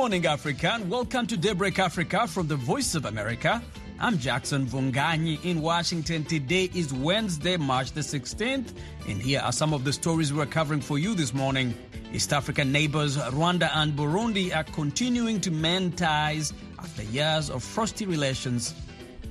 morning, Africa, and welcome to Daybreak Africa from the Voice of America. I'm Jackson Mvunganyi in Washington. Today is Wednesday, March the 16th, and here are some of the stories we're covering for you this morning. East African neighbors Rwanda and Burundi are continuing to mend ties after years of frosty relations.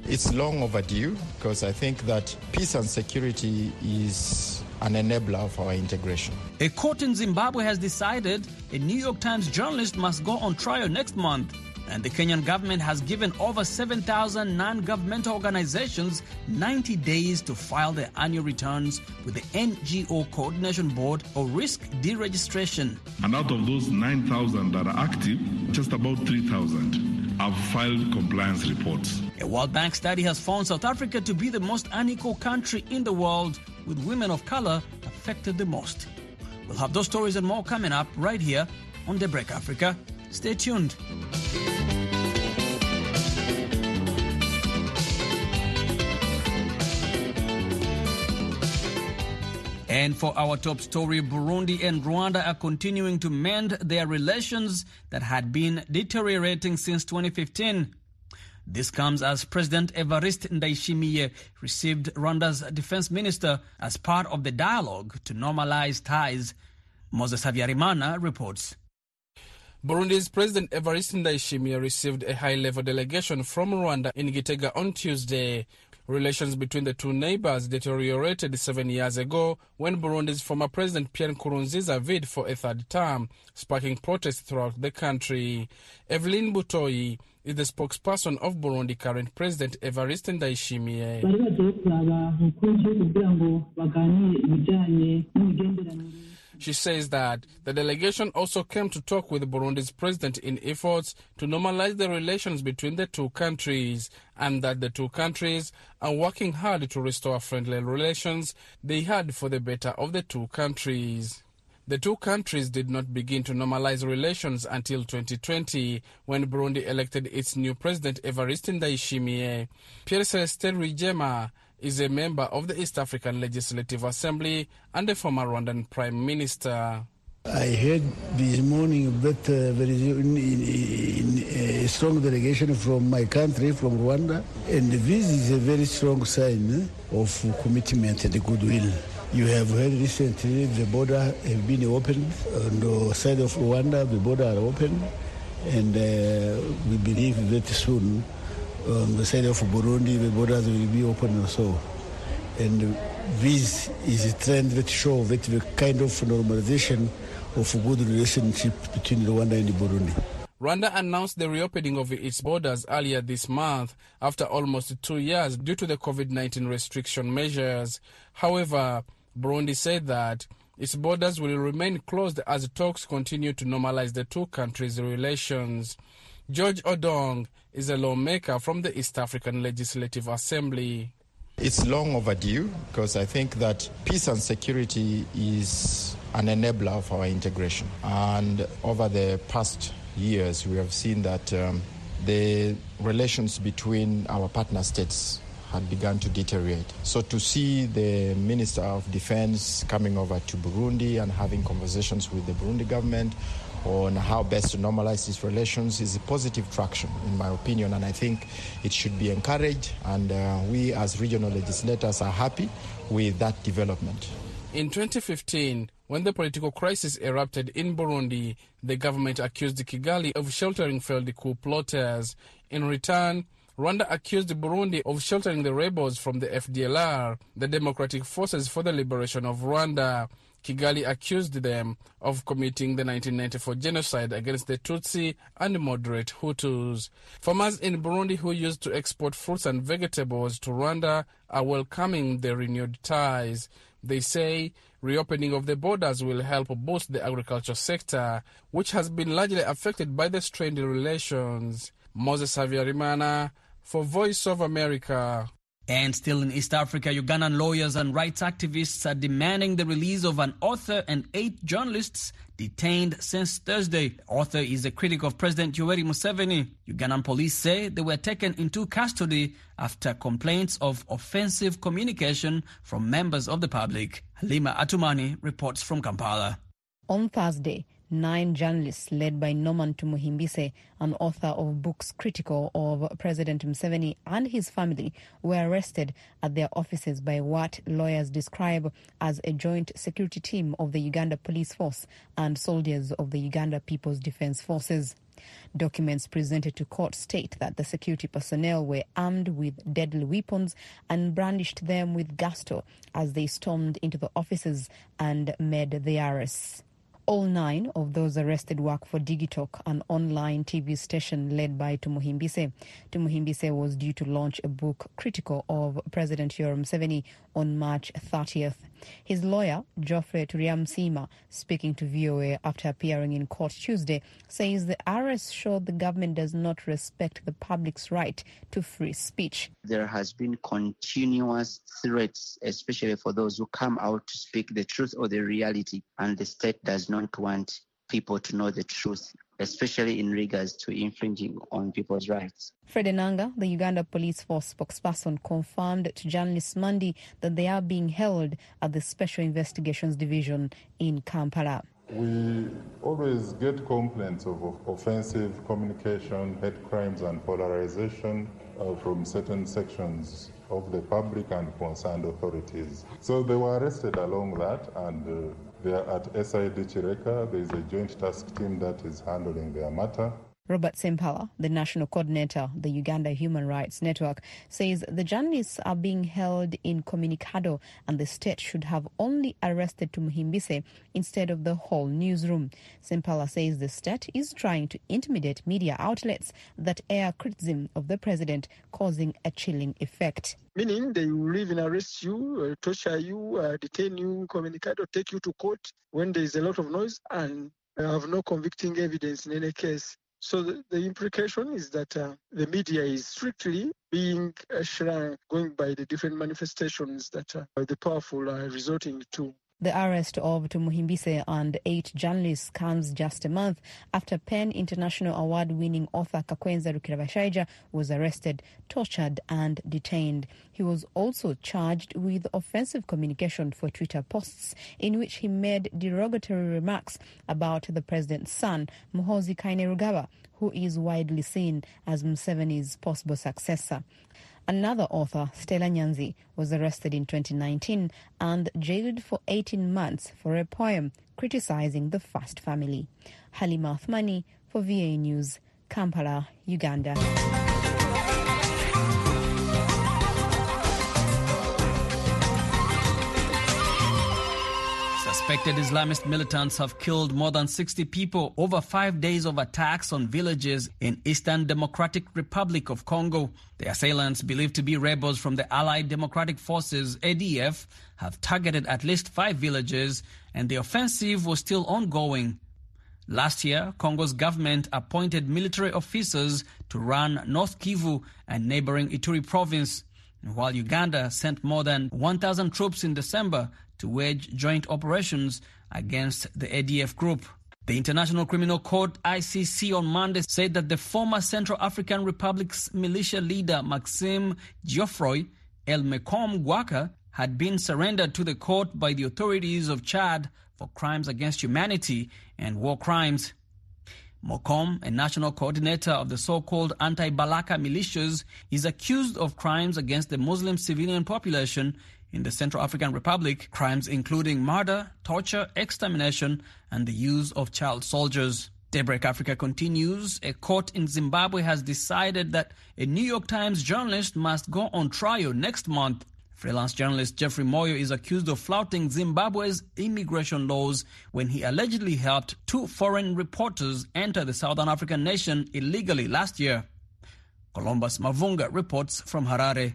It's long overdue because I think that peace and security is an enabler of our integration. A court in Zimbabwe has decided a New York Times journalist must go on trial next month. And the Kenyan government has given over 7,000 non governmental organizations 90 days to file their annual returns with the NGO Coordination Board or risk deregistration. And out of those 9,000 that are active, just about 3,000 have filed compliance reports. A World Bank study has found South Africa to be the most unequal country in the world, with women of color affected the most. We'll have those stories and more coming up right here on Daybreak Africa. Stay tuned. And for our top story, Burundi and Rwanda are continuing to mend their relations that had been deteriorating since 2015. This comes as President Evariste Ndayishimiye received Rwanda's defense minister as part of the dialogue to normalize ties. Moses Havyarimana reports. Burundi's President Evariste Ndayishimiye received a high-level delegation from Rwanda in Gitega on Tuesday. Relations between the two neighbors deteriorated seven years ago when Burundi's former president Pierre Nkurunziza vied for a third term, sparking protests throughout the country. Evelyn Butoyi is the spokesperson of Burundi current president Evariste Ndayishimiye. She says that the delegation also came to talk with Burundi's president in efforts to normalize the relations between the two countries and that the two countries are working hard to restore friendly relations they had for the better of the two countries. The two countries did not begin to normalize relations until 2020 when Burundi elected its new president Evariste Ndayishimiye. Pierre Celestin Rwigema is a member of the East African Legislative Assembly and a former Rwandan Prime Minister. I heard this morning that uh, there is in, in, in a strong delegation from my country, from Rwanda, and this is a very strong sign of commitment and goodwill. You have heard recently the border have been opened on the side of Rwanda. The border are open, and uh, we believe that soon on the side of Burundi, the borders will be open also. And this is a trend that shows that the kind of normalization of a good relationship between Rwanda and Burundi. Rwanda announced the reopening of its borders earlier this month after almost two years due to the COVID 19 restriction measures. However, Burundi said that its borders will remain closed as talks continue to normalize the two countries' relations. George Odong is a lawmaker from the East African Legislative Assembly. It's long overdue because I think that peace and security is an enabler of our integration. And over the past years, we have seen that um, the relations between our partner states had begun to deteriorate. So to see the Minister of Defense coming over to Burundi and having conversations with the Burundi government on how best to normalize these relations is a positive traction, in my opinion, and I think it should be encouraged. And uh, we, as regional legislators, are happy with that development. In 2015, when the political crisis erupted in Burundi, the government accused Kigali of sheltering failed coup plotters. In return, Rwanda accused Burundi of sheltering the rebels from the FDLR, the Democratic Forces for the Liberation of Rwanda. Kigali accused them of committing the 1994 genocide against the Tutsi and moderate Hutus. Farmers in Burundi who used to export fruits and vegetables to Rwanda are welcoming the renewed ties. They say reopening of the borders will help boost the agriculture sector, which has been largely affected by the strained relations. Moses Havyarimana for Voice of America. And still in East Africa, Ugandan lawyers and rights activists are demanding the release of an author and eight journalists detained since Thursday. The author is a critic of President Yoweri Museveni. Ugandan police say they were taken into custody after complaints of offensive communication from members of the public. Halima Athumani reports from Kampala. On Thursday, nine journalists led by Norman Tumuhimbise, an author of books critical of President Museveni and his family, were arrested at their offices by what lawyers describe as a joint security team of the Uganda Police Force and soldiers of the Uganda People's Defence Forces. Documents presented to court state that the security personnel were armed with deadly weapons and brandished them with gusto as they stormed into the offices and made the arrests. All nine of those arrested work for Digitalk, an online TV station led by Tumuhimbise. Tumuhimbise was due to launch a book critical of President Yoweri Museveni on March 30th. His lawyer, Geoffrey Turiamsima, speaking to VOA after appearing in court Tuesday, says the arrests show the government does not respect the public's right to free speech. There has been continuous threats, especially for those who come out to speak the truth or the reality, and the state does not want people to know the truth, especially in regards to infringing on people's rights. Fred Enanga, the Uganda Police Force spokesperson, confirmed to journalists Monday that they are being held at the Special Investigations Division in Kampala. We always get complaints of, of offensive communication, hate crimes, and polarization uh, from certain sections of the public and concerned authorities. So they were arrested along that, and uh, they are at SID Kireka. There is a joint task team that is handling their matter. Robert Sempala, the national coordinator of the Uganda Human Rights Network, says the journalists are being held incommunicado and the state should have only arrested Tumuhimbise instead of the whole newsroom. Sempala says the state is trying to intimidate media outlets that air criticism of the president, causing a chilling effect. Meaning they will even arrest you, uh, torture you, uh, detain you, Communicado, take you to court when there is a lot of noise and have no convicting evidence in any case. So the, the, implication is that uh, the media is strictly being shrunk, going by the different manifestations that uh, the powerful are resorting to. The arrest of Tumuhimbise and eight journalists comes just a month after PEN International Award-winning author Kakwenza Rukirabashaija was arrested, tortured and detained. He was also charged with offensive communication for Twitter posts in which he made derogatory remarks about the president's son, Muhoozi Kainerugaba, who is widely seen as Museveni's possible successor. Another author, Stella Nyanzi, was arrested in 2019 and jailed for 18 months for a poem criticizing the First family. Halima Athumani for VA News, Kampala, Uganda. Suspected Islamist militants have killed more than 60 people over five days of attacks on villages in Eastern Democratic Republic of Congo. The assailants, believed to be rebels from the Allied Democratic Forces ADF, have targeted at least five villages, and the offensive was still ongoing. Last year, Congo's government appointed military officers to run North Kivu and neighboring Ituri province, while Uganda sent more than 1,000 troops in December to wage joint operations against the ADF group. The International Criminal Court ICC on Monday said that the former Central African Republic's militia leader Maxime Geoffroy El Mokom Gwaka had been surrendered to the court by the authorities of Chad for crimes against humanity and war crimes. Mokom, a national coordinator of the so-called anti-Balaka militias, is accused of crimes against the Muslim civilian population in the Central African Republic, crimes including murder, torture, extermination, and the use of child soldiers. Daybreak Africa continues. A court in Zimbabwe has decided that a New York Times journalist must go on trial next month. Freelance journalist Jeffrey Moyo is accused of flouting Zimbabwe's immigration laws when he allegedly helped two foreign reporters enter the Southern African nation illegally last year. Columbus Mavhunga reports from Harare.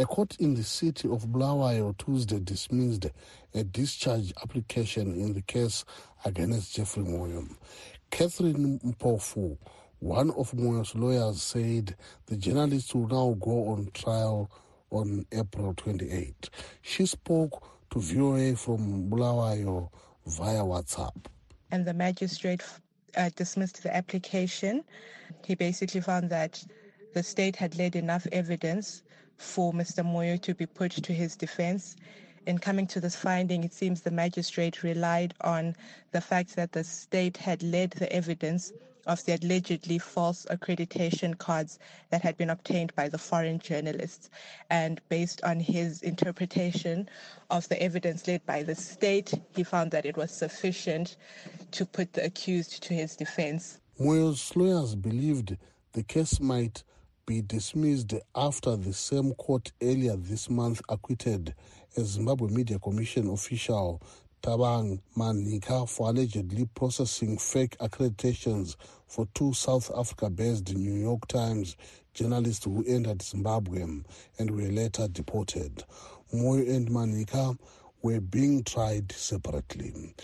A court in the city of Bulawayo Tuesday dismissed a discharge application in the case against Jeffrey Moyo. Catherine Mpofu, one of Moyo's lawyers, said the journalist will now go on trial on April 28. She spoke to VOA from Bulawayo via WhatsApp. And the magistrate uh, dismissed the application. He basically found that the state had laid enough evidence for Mr. Moyo to be put to his defense in coming to this finding, it seems the magistrate relied on the fact that the state had led the evidence of the allegedly false accreditation cards that had been obtained by the foreign journalists. And based on his interpretation of the evidence led by the state, he found that it was sufficient to put the accused to his defense. Moyo's lawyers believed the case might be dismissed after the same court earlier this month acquitted a Zimbabwe Media Commission official Thabang Manhika for allegedly processing fake accreditations for two South Africa-based New York Times journalists who entered Zimbabwe and were later deported. Moyo and Manhika were being tried separately.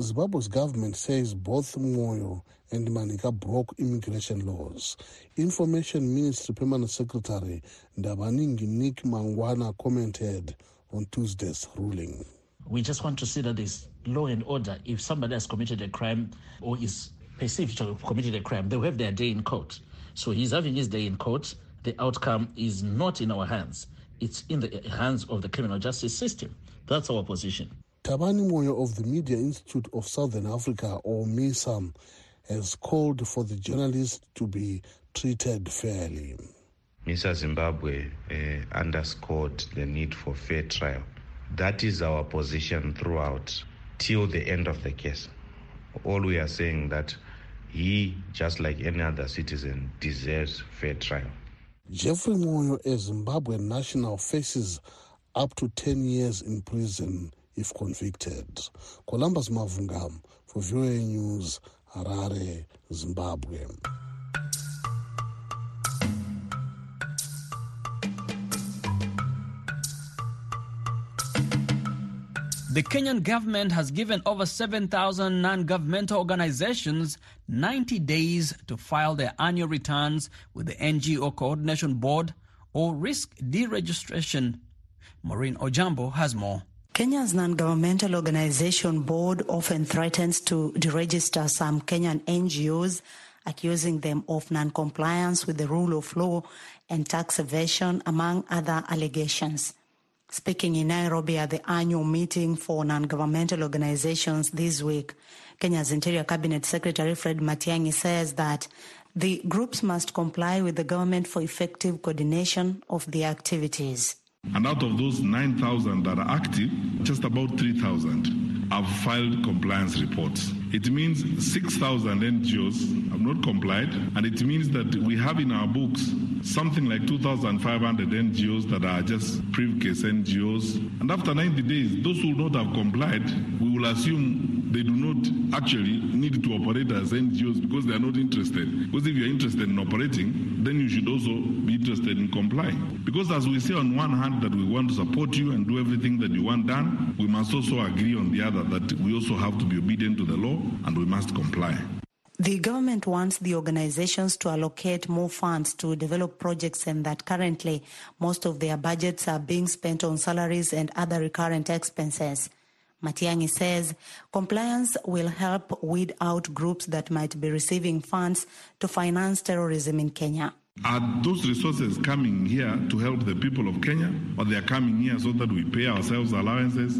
Zimbabwe's government says both Moyo and Manhika broke immigration laws. Information Ministry Permanent Secretary Ndabaningi Nick Mangwana commented on Tuesday's ruling. We just want to see that there's law and order. If somebody has committed a crime or is perceived to have committed a crime, they'll have their day in court. So he's having his day in court. The outcome is not in our hands. It's in the hands of the criminal justice system. That's our position. Thabani Moyo of the Media Institute of Southern Africa, or MISA, has called for the journalists to be treated fairly. MISA Zimbabwe uh, underscored the need for fair trial. That is our position throughout till the end of the case. All we are saying that he, just like any other citizen, deserves fair trial. Jeffrey Moyo, a Zimbabwean national, faces up to 10 years in prison if convicted. Columbus Mavhunga for VOA News, Harare, Zimbabwe. The Kenyan government has given over 7,000 non governmental organizations 90 days to file their annual returns with the NGO Coordination Board or risk deregistration. Maureen Ojambo has more. Kenya's non-governmental organization board often threatens to deregister some Kenyan NGOs, accusing them of non-compliance with the rule of law and tax evasion, among other allegations. Speaking in Nairobi at the annual meeting for non-governmental organizations this week, Kenya's Interior Cabinet Secretary Fred Matiang'i says that the groups must comply with the government for effective coordination of their activities. And out of those 9,000 that are active, just about 3,000 have filed compliance reports. It means 6,000 NGOs have not complied, and it means that we have in our books something like 2,500 NGOs that are just briefcase NGOs. And after 90 days, those who will not have complied, we will assume they do not actually need to operate as NGOs because they are not interested. Because if you are interested in operating, then you should also be interested in complying. Because as we say on one hand that we want to support you and do everything that you want done, we must also agree on the other that we also have to be obedient to the law and we must comply. The government wants the organizations to allocate more funds to develop projects and that currently most of their budgets are being spent on salaries and other recurrent expenses. Matiang'i says compliance will help weed out groups that might be receiving funds to finance terrorism in Kenya. Are those resources coming here to help the people of Kenya, or they are coming here so that we pay ourselves allowances,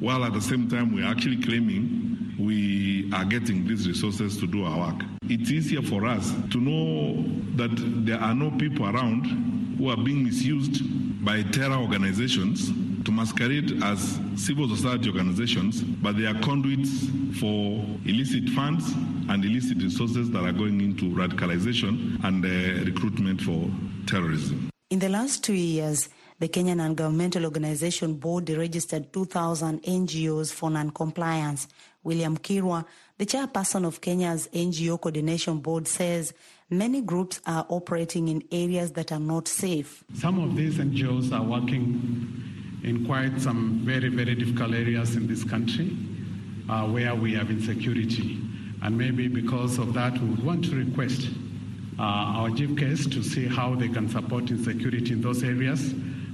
while at the same time we are actually claiming we are getting these resources to do our work? It's easier for us to know that there are no people around who are being misused by terror organizations to masquerade as civil society organizations, but they are conduits for illicit funds and illicit resources that are going into radicalization and uh, recruitment for terrorism. In the last two years, the Kenyan Non-Governmental Organization Board registered 2,000 NGOs for non-compliance. William Kirwa, the chairperson of Kenya's NGO Coordination Board, says many groups are operating in areas that are not safe. Some of these NGOs are working in quite some very, very difficult areas in this country uh, where we have insecurity. And maybe because of that, we would want to request uh, our chief case to see how they can support insecurity in those areas.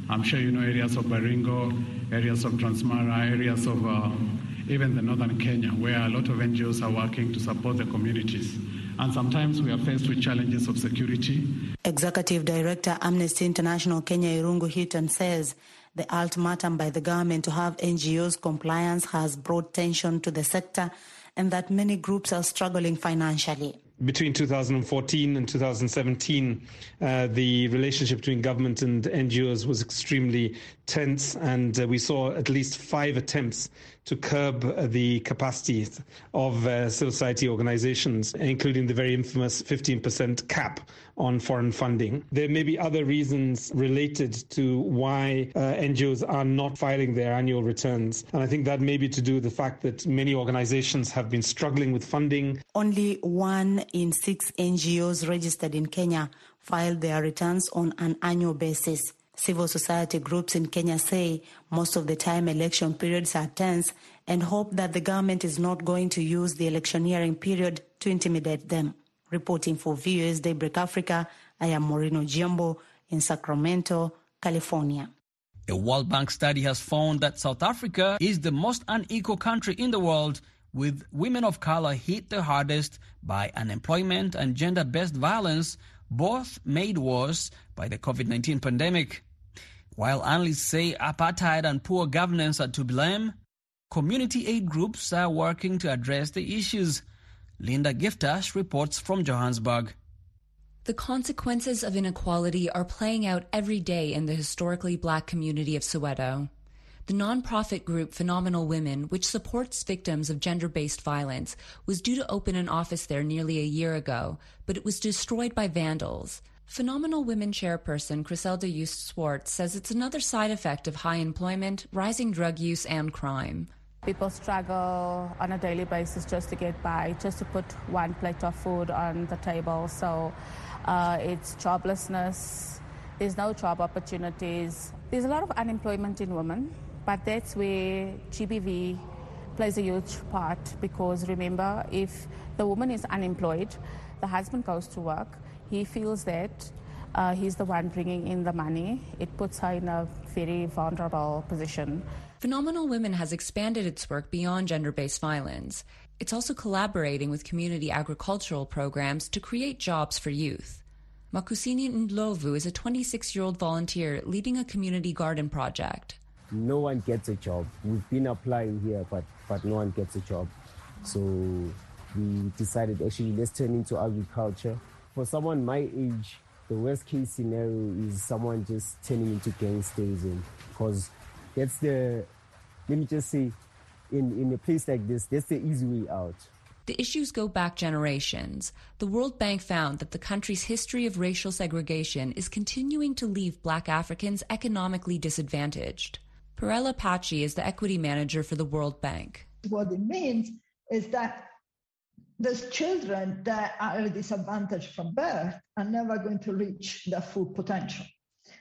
I'm sure you know areas of Baringo, areas of Transmara, areas of uh, even the northern Kenya, where a lot of NGOs are working to support the communities. And sometimes we are faced with challenges of security. Executive Director Amnesty International Kenya Irungu Houghton says The ultimatum by the government to have NGOs compliance has brought tension to the sector and that many groups are struggling financially. Between 2014 and 2017, uh, the relationship between government and NGOs was extremely tense, and uh, we saw at least five attempts to curb uh, the capacity of uh, civil society organizations, including the very infamous 15% cap on foreign funding. There may be other reasons related to why uh, NGOs are not filing their annual returns. And I think that may be to do with the fact that many organizations have been struggling with funding. Only one in six NGOs registered in Kenya file their returns on an annual basis. Civil society groups in Kenya say most of the time election periods are tense and hope that the government is not going to use the electioneering period to intimidate them. Reporting for VOA's Daybreak Africa, I am Maureen Ojambo in Sacramento, California. A World Bank study has found that South Africa is the most unequal country in the world, with women of color hit the hardest by unemployment and gender based violence, both made worse by the COVID 19 pandemic. While analysts say apartheid and poor governance are to blame, community aid groups are working to address the issues. Linda Givetash reports from Johannesburg. The consequences of inequality are playing out every day in the historically black community of Soweto. The nonprofit group Phenomenal Women, which supports victims of gender based violence, was due to open an office there nearly a year ago, but it was destroyed by vandals. Phenomenal Women chairperson Criselda Eust Swartz says it's another side effect of high employment, rising drug use, and crime. People struggle on a daily basis just to get by, just to put one plate of food on the table. So uh, it's joblessness, there's no job opportunities. There's a lot of unemployment in women, but that's where GBV plays a huge part because remember, if the woman is unemployed, the husband goes to work, he feels that uh, he's the one bringing in the money. It puts her in a very vulnerable position. Phenomenal Women has expanded its work beyond gender based violence. It's also collaborating with community agricultural programs to create jobs for youth. Makusini Ndlovu is a 26 year old volunteer leading a community garden project. No one gets a job. We've been applying here, but, but no one gets a job. So we decided actually let's turn into agriculture for someone my age, the worst case scenario is someone just turning into gangsters, and because that's the, let me just say, in in a place like this, that's the easy way out. The issues go back generations. The World Bank found that the country's history of racial segregation is continuing to leave black Africans economically disadvantaged. Perella Pachi is the equity manager for the World Bank. What it means is that those children that are disadvantaged from birth are never going to reach their full potential.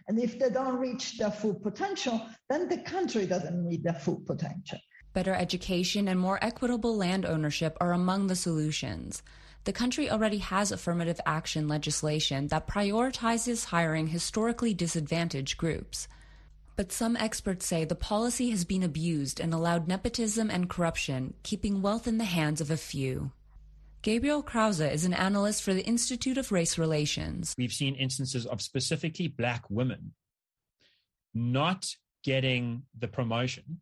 And if they don't reach their full potential, then the country doesn't meet their full potential. Better education and more equitable land ownership are among the solutions. The country already has affirmative action legislation that prioritizes hiring historically disadvantaged groups. But some experts say the policy has been abused and allowed nepotism and corruption, keeping wealth in the hands of a few. Gabriel Crouse is an analyst for the Institute of Race Relations. We've seen instances of specifically black women not getting the promotion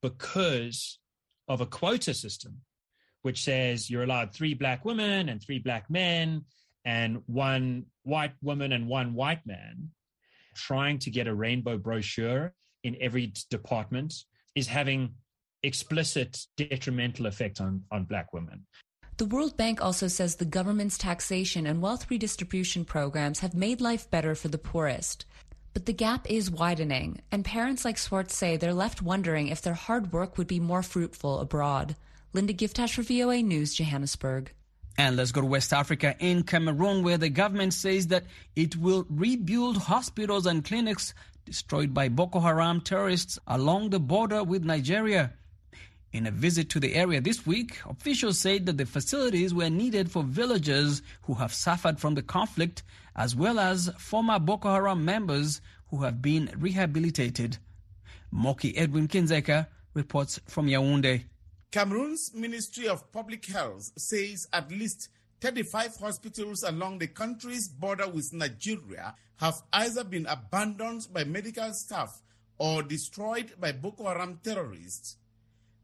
because of a quota system, which says you're allowed three black women and three black men and one white woman and one white man. Trying to get a rainbow brochure in every department is having explicit detrimental effect on, on black women. The World Bank also says the government's taxation and wealth redistribution programs have made life better for the poorest. But the gap is widening, and parents like Swartz say they're left wondering if their hard work would be more fruitful abroad. Linda Givetash for VOA News, Johannesburg. And let's go to West Africa in Cameroon, where the government says that it will rebuild hospitals and clinics destroyed by Boko Haram terrorists along the border with Nigeria. In a visit to the area this week, officials said that the facilities were needed for villagers who have suffered from the conflict, as well as former Boko Haram members who have been rehabilitated. Moki Edwin Kinzeka reports from Yaoundé. Cameroon's Ministry of Public Health says at least 35 hospitals along the country's border with Nigeria have either been abandoned by medical staff or destroyed by Boko Haram terrorists.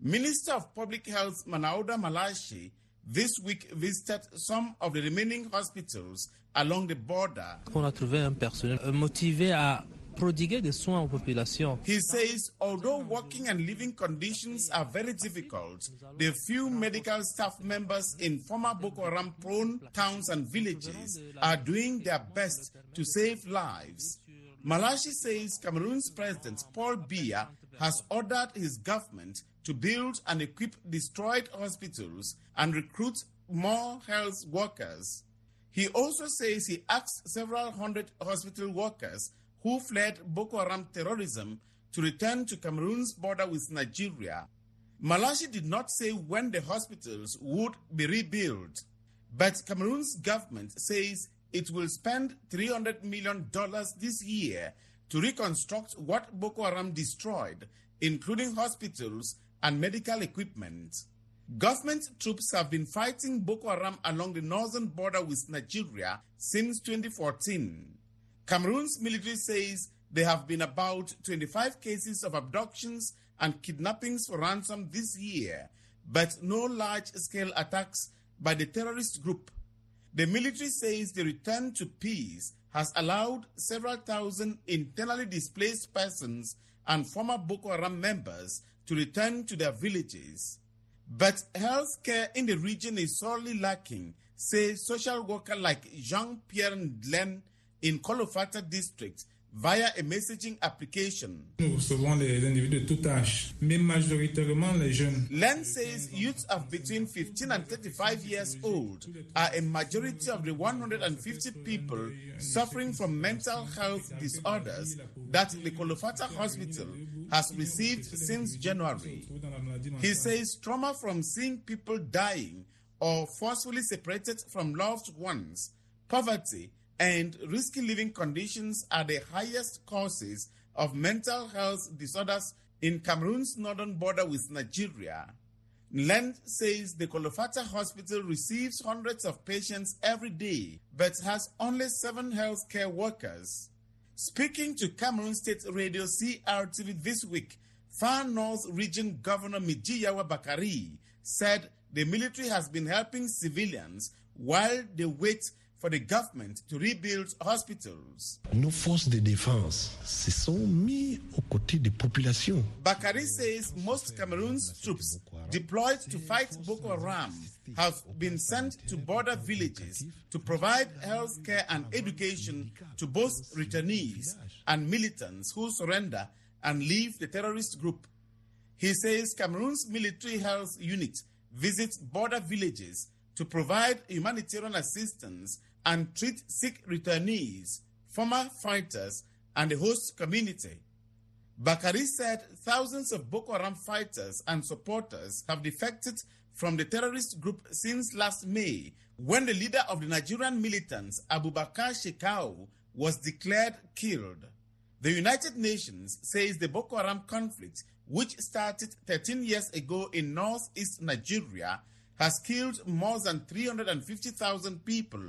Minister of Public Health Manaouda Malachie this week visited some of the remaining hospitals along the border. On a trouvé un personnel euh, motivé à prodiguer des soins aux populations. He says although working and living conditions are very difficult, the few medical staff members in former Boko Haram prone towns and villages are doing their best to save lives. Malachie says Cameroon's President Paul Biya has ordered his government to build and equip destroyed hospitals and recruit more health workers. He also says he asked several hundred hospital workers who fled Boko Haram terrorism to return to Cameroon's border with Nigeria. Malachie did not say when the hospitals would be rebuilt, but Cameroon's government says it will spend $300 million this year to reconstruct what Boko Haram destroyed, including hospitals and medical equipment. Government troops have been fighting Boko Haram along the northern border with Nigeria since 2014. Cameroon's military says there have been about 25 cases of abductions and kidnappings for ransom this year, but no large scale attacks by the terrorist group. The military says the return to peace has allowed several thousand internally displaced persons and former Boko Haram members to return to their villages. But health care in the region is sorely lacking, say social worker like Jean-Pierre Ndlen in Kolofata district via a messaging application. Nous recevons les individus de tout âge, mais majoritairement les jeunes. Len says youths of between 15 and 35 years old are a majority of the 150 people suffering from mental health disorders that the Kolofata hospital has received since January. He says trauma from seeing people dying or forcefully separated from loved ones, poverty, and risky living conditions are the highest causes of mental health disorders in Cameroon's northern border with Nigeria. Lend says the Kolofata hospital receives hundreds of patients every day, but has only seven healthcare workers. Speaking to Cameroon State Radio CRTV this week, Far North Region Governor Midjiyawa Bakari said the military has been helping civilians while they wait for the government to rebuild hospitals. Nos forces de défense se sont mis aux côtés des populations. Bakari says most Cameroon's troops deployed to fight Boko Haram have been sent to border villages to provide health care and education to both returnees and militants who surrender and leave the terrorist group. He says Cameroon's military health unit visits border villages to provide humanitarian assistance and treat sick returnees, former fighters, and the host community. Bakari said thousands of Boko Haram fighters and supporters have defected from the terrorist group since last May, when the leader of the Nigerian militants, Abubakar Shekau, was declared killed. The United Nations says the Boko Haram conflict, which started 13 years ago in northeast Nigeria, has killed more than 350,000 people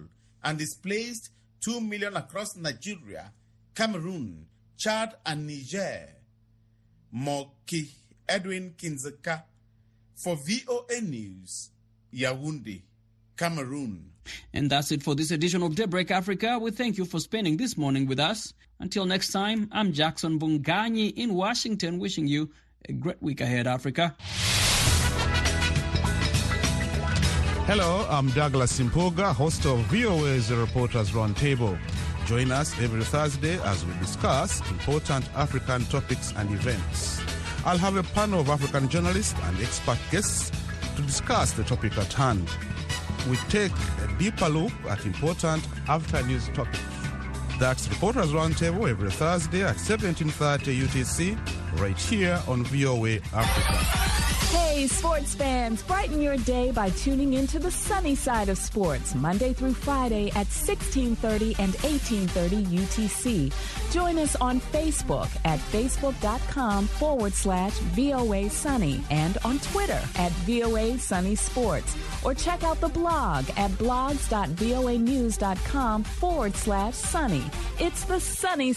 and displaced 2 million across Nigeria, Cameroon, Chad, and Niger. Moki Edwin Kinzeka for VOA News, Yaoundé, Cameroon. And that's it for this edition of Daybreak Africa. We thank you for spending this morning with us. Until next time, I'm Jackson Mvunganyi in Washington, wishing you a great week ahead, Africa. Hello, I'm Douglas Mpuga, host of VOA's Reporters Roundtable. Join us every Thursday as we discuss important African topics and events. I'll have a panel of African journalists and expert guests to discuss the topic at hand. We take a deeper look at important African news topics. That's Reporters Roundtable every Thursday at 17:30 UTC, right here on VOA Africa. Hey, sports fans, brighten your day by tuning into the sunny side of sports Monday through Friday at 1630 and 1830 UTC. Join us on Facebook at facebook.com forward slash VOA Sunny and on Twitter at VOA Sunny Sports. Or check out the blog at blogs.voanews.com forward slash sunny. It's the sunny